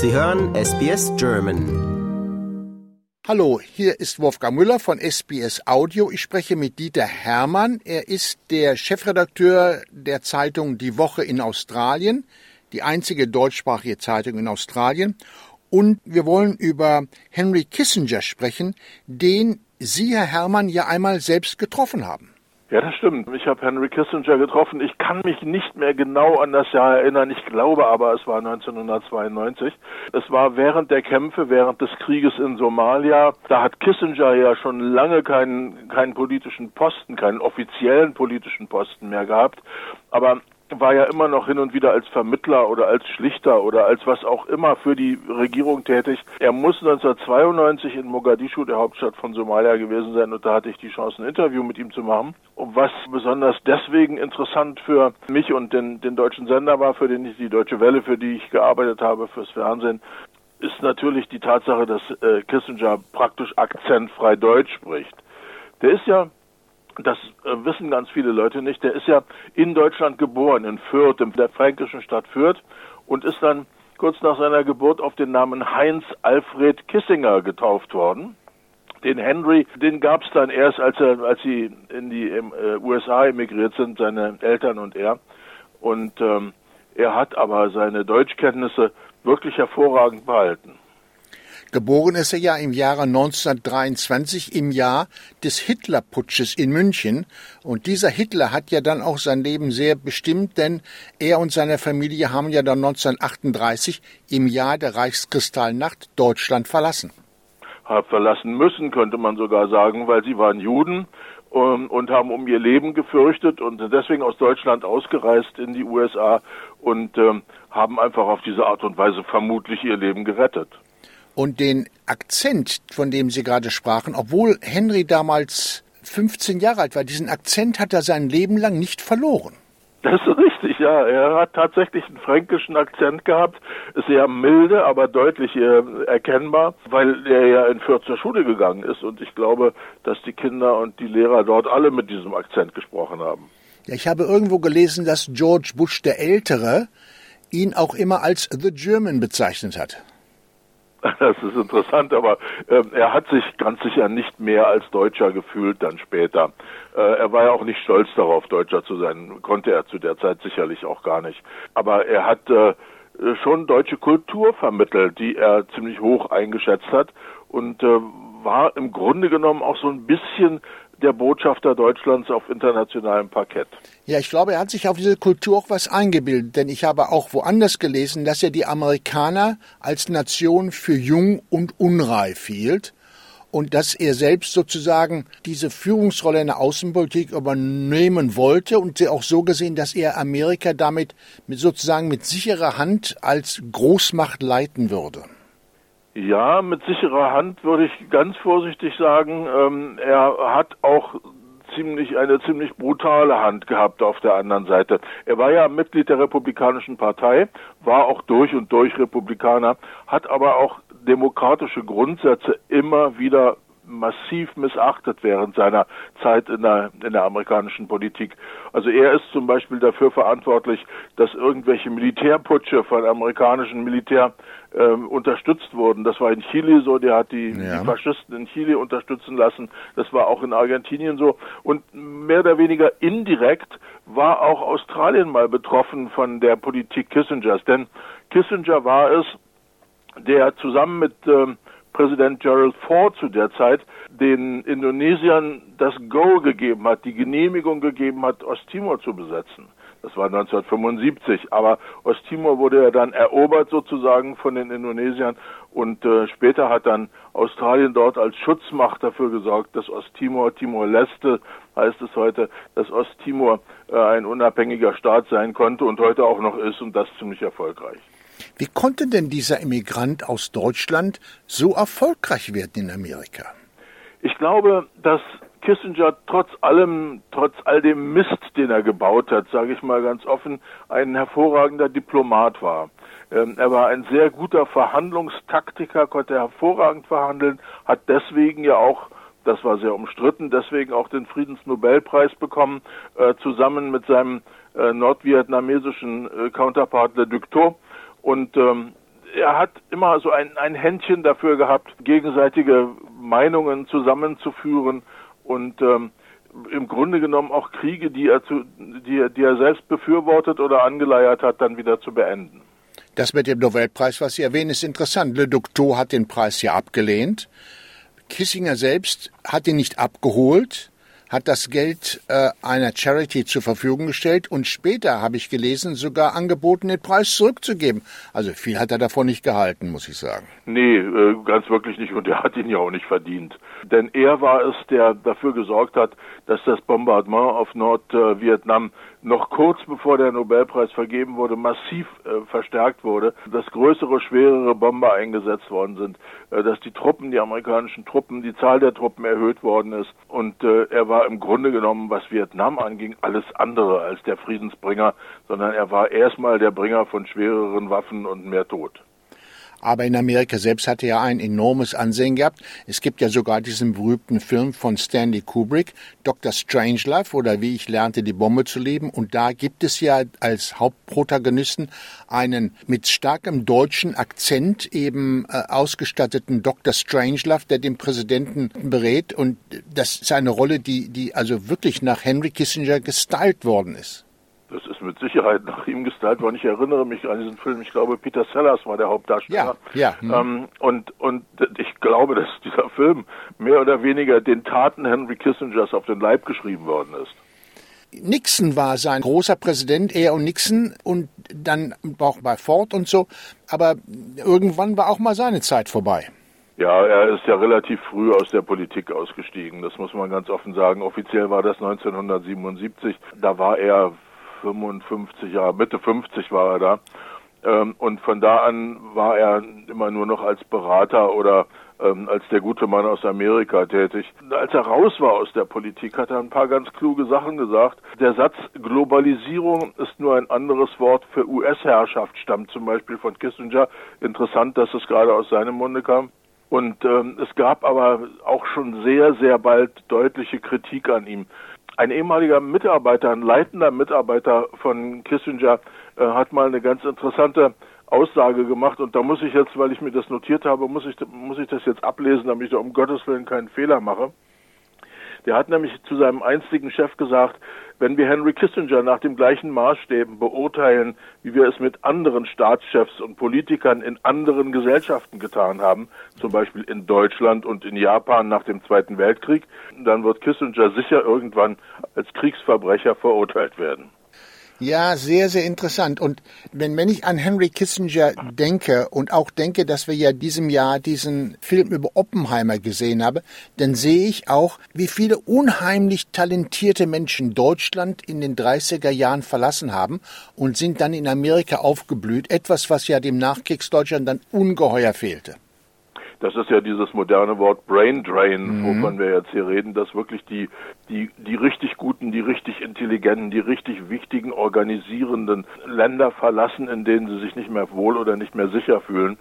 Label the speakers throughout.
Speaker 1: Sie hören SBS German.
Speaker 2: Hallo, hier ist Wolfgang Müller von SBS Audio. Ich spreche mit Dieter Hermann. Er ist der Chefredakteur der Zeitung Die Woche in Australien, die einzige deutschsprachige Zeitung in Australien. Und wir wollen über Henry Kissinger sprechen, den Sie, Herr Hermann, ja einmal selbst getroffen haben.
Speaker 3: Ja, das stimmt. Ich habe Henry Kissinger getroffen. Ich kann mich nicht mehr genau an das Jahr erinnern. Ich glaube aber, es war 1992. Es war während der Kämpfe, während des Krieges in Somalia. Da hat Kissinger ja schon lange keinen, keinen politischen Posten, keinen offiziellen politischen Posten mehr gehabt. Aber war ja immer noch hin und wieder als Vermittler oder als Schlichter oder als was auch immer für die Regierung tätig. Er muss 1992 in Mogadischu, der Hauptstadt von Somalia, gewesen sein und da hatte ich die Chance, ein Interview mit ihm zu machen. Und was besonders deswegen interessant für mich und den, den deutschen Sender war, für den ich die Deutsche Welle, für die ich gearbeitet habe, fürs Fernsehen, ist natürlich die Tatsache, dass äh, Kissinger praktisch akzentfrei Deutsch spricht. Der ist ja das äh, wissen ganz viele Leute nicht, der ist ja in Deutschland geboren, in Fürth, in der fränkischen Stadt Fürth und ist dann kurz nach seiner Geburt auf den Namen Heinz Alfred Kissinger getauft worden. Den Henry, den gab es dann erst, als er, als sie in die äh, USA emigriert sind, seine Eltern und er. Und ähm, er hat aber seine Deutschkenntnisse wirklich hervorragend behalten.
Speaker 2: Geboren ist er ja im Jahre 1923, im Jahr des Hitlerputsches in München. Und dieser Hitler hat ja dann auch sein Leben sehr bestimmt, denn er und seine Familie haben ja dann 1938 im Jahr der Reichskristallnacht Deutschland verlassen.
Speaker 3: Verlassen müssen, könnte man sogar sagen, weil sie waren Juden und, und haben um ihr Leben gefürchtet und deswegen aus Deutschland ausgereist in die USA und ähm, haben einfach auf diese Art und Weise vermutlich ihr Leben gerettet
Speaker 2: und den Akzent, von dem Sie gerade sprachen, obwohl Henry damals 15 Jahre alt war, diesen Akzent hat er sein Leben lang nicht verloren.
Speaker 3: Das ist richtig, ja. Er hat tatsächlich einen fränkischen Akzent gehabt, sehr milde, aber deutlich äh, erkennbar, weil er ja in Fürth zur Schule gegangen ist und ich glaube, dass die Kinder und die Lehrer dort alle mit diesem Akzent gesprochen haben.
Speaker 2: Ja, ich habe irgendwo gelesen, dass George Bush der Ältere ihn auch immer als The German bezeichnet hat.
Speaker 3: Das ist interessant, aber äh, er hat sich ganz sicher nicht mehr als Deutscher gefühlt dann später. Äh, er war ja auch nicht stolz darauf, Deutscher zu sein, konnte er zu der Zeit sicherlich auch gar nicht. Aber er hat äh, schon deutsche Kultur vermittelt, die er ziemlich hoch eingeschätzt hat und äh, war im Grunde genommen auch so ein bisschen der Botschafter Deutschlands auf internationalem Parkett.
Speaker 2: Ja, ich glaube, er hat sich auf diese Kultur auch was eingebildet, denn ich habe auch woanders gelesen, dass er die Amerikaner als Nation für jung und unreif hielt und dass er selbst sozusagen diese Führungsrolle in der Außenpolitik übernehmen wollte und auch so gesehen, dass er Amerika damit mit sozusagen mit sicherer Hand als Großmacht leiten würde.
Speaker 3: Ja, mit sicherer Hand würde ich ganz vorsichtig sagen. Ähm, er hat auch ziemlich eine ziemlich brutale Hand gehabt auf der anderen Seite. Er war ja Mitglied der Republikanischen Partei, war auch durch und durch Republikaner, hat aber auch demokratische Grundsätze immer wieder massiv missachtet während seiner Zeit in der, in der amerikanischen Politik. Also er ist zum Beispiel dafür verantwortlich, dass irgendwelche Militärputsche von amerikanischem Militär ähm, unterstützt wurden. Das war in Chile so, der hat die, ja. die Faschisten in Chile unterstützen lassen. Das war auch in Argentinien so. Und mehr oder weniger indirekt war auch Australien mal betroffen von der Politik Kissingers. Denn Kissinger war es, der zusammen mit ähm, Präsident Gerald Ford zu der Zeit den Indonesiern das Go gegeben hat, die Genehmigung gegeben hat, Osttimor zu besetzen. Das war 1975, aber Osttimor wurde ja dann erobert sozusagen von den Indonesiern und äh, später hat dann Australien dort als Schutzmacht dafür gesorgt, dass Osttimor, Timor-Leste heißt es heute, dass Osttimor äh, ein unabhängiger Staat sein konnte und heute auch noch ist und das ziemlich erfolgreich.
Speaker 2: Wie konnte denn dieser Immigrant aus Deutschland so erfolgreich werden in Amerika?
Speaker 3: Ich glaube, dass Kissinger trotz allem, trotz all dem Mist, den er gebaut hat, sage ich mal ganz offen, ein hervorragender Diplomat war. Ähm, er war ein sehr guter Verhandlungstaktiker, konnte hervorragend verhandeln, hat deswegen ja auch das war sehr umstritten, deswegen auch den Friedensnobelpreis bekommen, äh, zusammen mit seinem äh, nordvietnamesischen äh, Counterpart Le Duc Tho. Und ähm, er hat immer so ein, ein Händchen dafür gehabt, gegenseitige Meinungen zusammenzuführen und ähm, im Grunde genommen auch Kriege, die er, zu, die, die er selbst befürwortet oder angeleiert hat, dann wieder zu beenden.
Speaker 2: Das mit dem Nobelpreis, was Sie erwähnen, ist interessant. Le Docteau hat den Preis ja abgelehnt. Kissinger selbst hat ihn nicht abgeholt hat das Geld äh, einer Charity zur Verfügung gestellt und später, habe ich gelesen, sogar angeboten, den Preis zurückzugeben. Also viel hat er davon nicht gehalten, muss ich sagen.
Speaker 3: Nee, äh, ganz wirklich nicht und er hat ihn ja auch nicht verdient. Denn er war es, der dafür gesorgt hat, dass das Bombardement auf Nordvietnam noch kurz bevor der Nobelpreis vergeben wurde, massiv äh, verstärkt wurde, dass größere, schwerere Bomber eingesetzt worden sind, äh, dass die Truppen, die amerikanischen Truppen, die Zahl der Truppen erhöht worden ist und äh, er war im Grunde genommen, was Vietnam anging, alles andere als der Friedensbringer, sondern er war erstmal der Bringer von schwereren Waffen und mehr Tod.
Speaker 2: Aber in Amerika selbst hatte er ein enormes Ansehen gehabt. Es gibt ja sogar diesen berühmten Film von Stanley Kubrick, Dr. Strangelove oder wie ich lernte, die Bombe zu leben. Und da gibt es ja als Hauptprotagonisten einen mit starkem deutschen Akzent eben äh, ausgestatteten Dr. Strangelove, der den Präsidenten berät. Und das ist eine Rolle, die, die also wirklich nach Henry Kissinger gestylt worden ist.
Speaker 3: Das ist mit Sicherheit nach ihm gestylt worden. Ich erinnere mich an diesen Film. Ich glaube, Peter Sellers war der Hauptdarsteller.
Speaker 2: Ja, ja.
Speaker 3: Hm. Ähm, und, und ich glaube, dass dieser Film mehr oder weniger den Taten Henry Kissingers auf den Leib geschrieben worden ist.
Speaker 2: Nixon war sein großer Präsident, er und Nixon und dann auch bei Ford und so. Aber irgendwann war auch mal seine Zeit vorbei.
Speaker 3: Ja, er ist ja relativ früh aus der Politik ausgestiegen. Das muss man ganz offen sagen. Offiziell war das 1977. Da war er 55 Jahre, Mitte 50 war er da. Ähm, und von da an war er immer nur noch als Berater oder ähm, als der gute Mann aus Amerika tätig. Als er raus war aus der Politik, hat er ein paar ganz kluge Sachen gesagt. Der Satz Globalisierung ist nur ein anderes Wort für US-Herrschaft, stammt zum Beispiel von Kissinger. Interessant, dass es gerade aus seinem Munde kam. Und ähm, es gab aber auch schon sehr, sehr bald deutliche Kritik an ihm. Ein ehemaliger Mitarbeiter, ein leitender Mitarbeiter von Kissinger äh, hat mal eine ganz interessante Aussage gemacht und da muss ich jetzt, weil ich mir das notiert habe, muss ich, muss ich das jetzt ablesen, damit ich da um Gottes Willen keinen Fehler mache. Der hat nämlich zu seinem einstigen Chef gesagt, wenn wir Henry Kissinger nach dem gleichen Maßstäben beurteilen, wie wir es mit anderen Staatschefs und Politikern in anderen Gesellschaften getan haben, zum Beispiel in Deutschland und in Japan nach dem Zweiten Weltkrieg, dann wird Kissinger sicher irgendwann als Kriegsverbrecher verurteilt werden.
Speaker 2: Ja, sehr, sehr interessant. Und wenn, wenn ich an Henry Kissinger denke und auch denke, dass wir ja diesem Jahr diesen Film über Oppenheimer gesehen haben, dann sehe ich auch, wie viele unheimlich talentierte Menschen Deutschland in den 30er Jahren verlassen haben und sind dann in Amerika aufgeblüht. Etwas, was ja dem Nachkriegsdeutschland dann ungeheuer fehlte
Speaker 3: das ist ja dieses moderne Wort Brain Drain, mhm. wovon wir jetzt hier reden, dass wirklich die, die, die richtig guten, die richtig intelligenten, die richtig wichtigen, organisierenden Länder verlassen, in denen sie sich nicht mehr wohl oder nicht mehr sicher fühlen.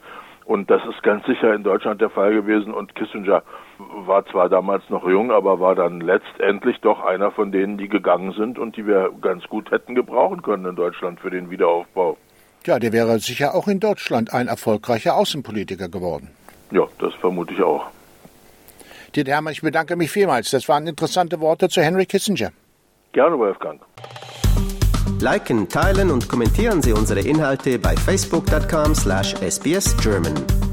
Speaker 3: Und das ist ganz sicher in Deutschland der Fall gewesen. Und Kissinger war zwar damals noch jung, aber war dann letztendlich doch einer von denen, die gegangen sind und die wir ganz gut hätten gebrauchen können in Deutschland für den Wiederaufbau.
Speaker 2: Ja, der wäre sicher auch in Deutschland ein erfolgreicher Außenpolitiker geworden.
Speaker 3: Ja, das vermute ich auch.
Speaker 2: Dieter Hermann, ich bedanke mich vielmals. Das waren interessante Worte zu Henry Kissinger.
Speaker 3: Gerne, Wolfgang.
Speaker 1: Liken, teilen und kommentieren Sie unsere Inhalte bei facebook.com/sbsgerman.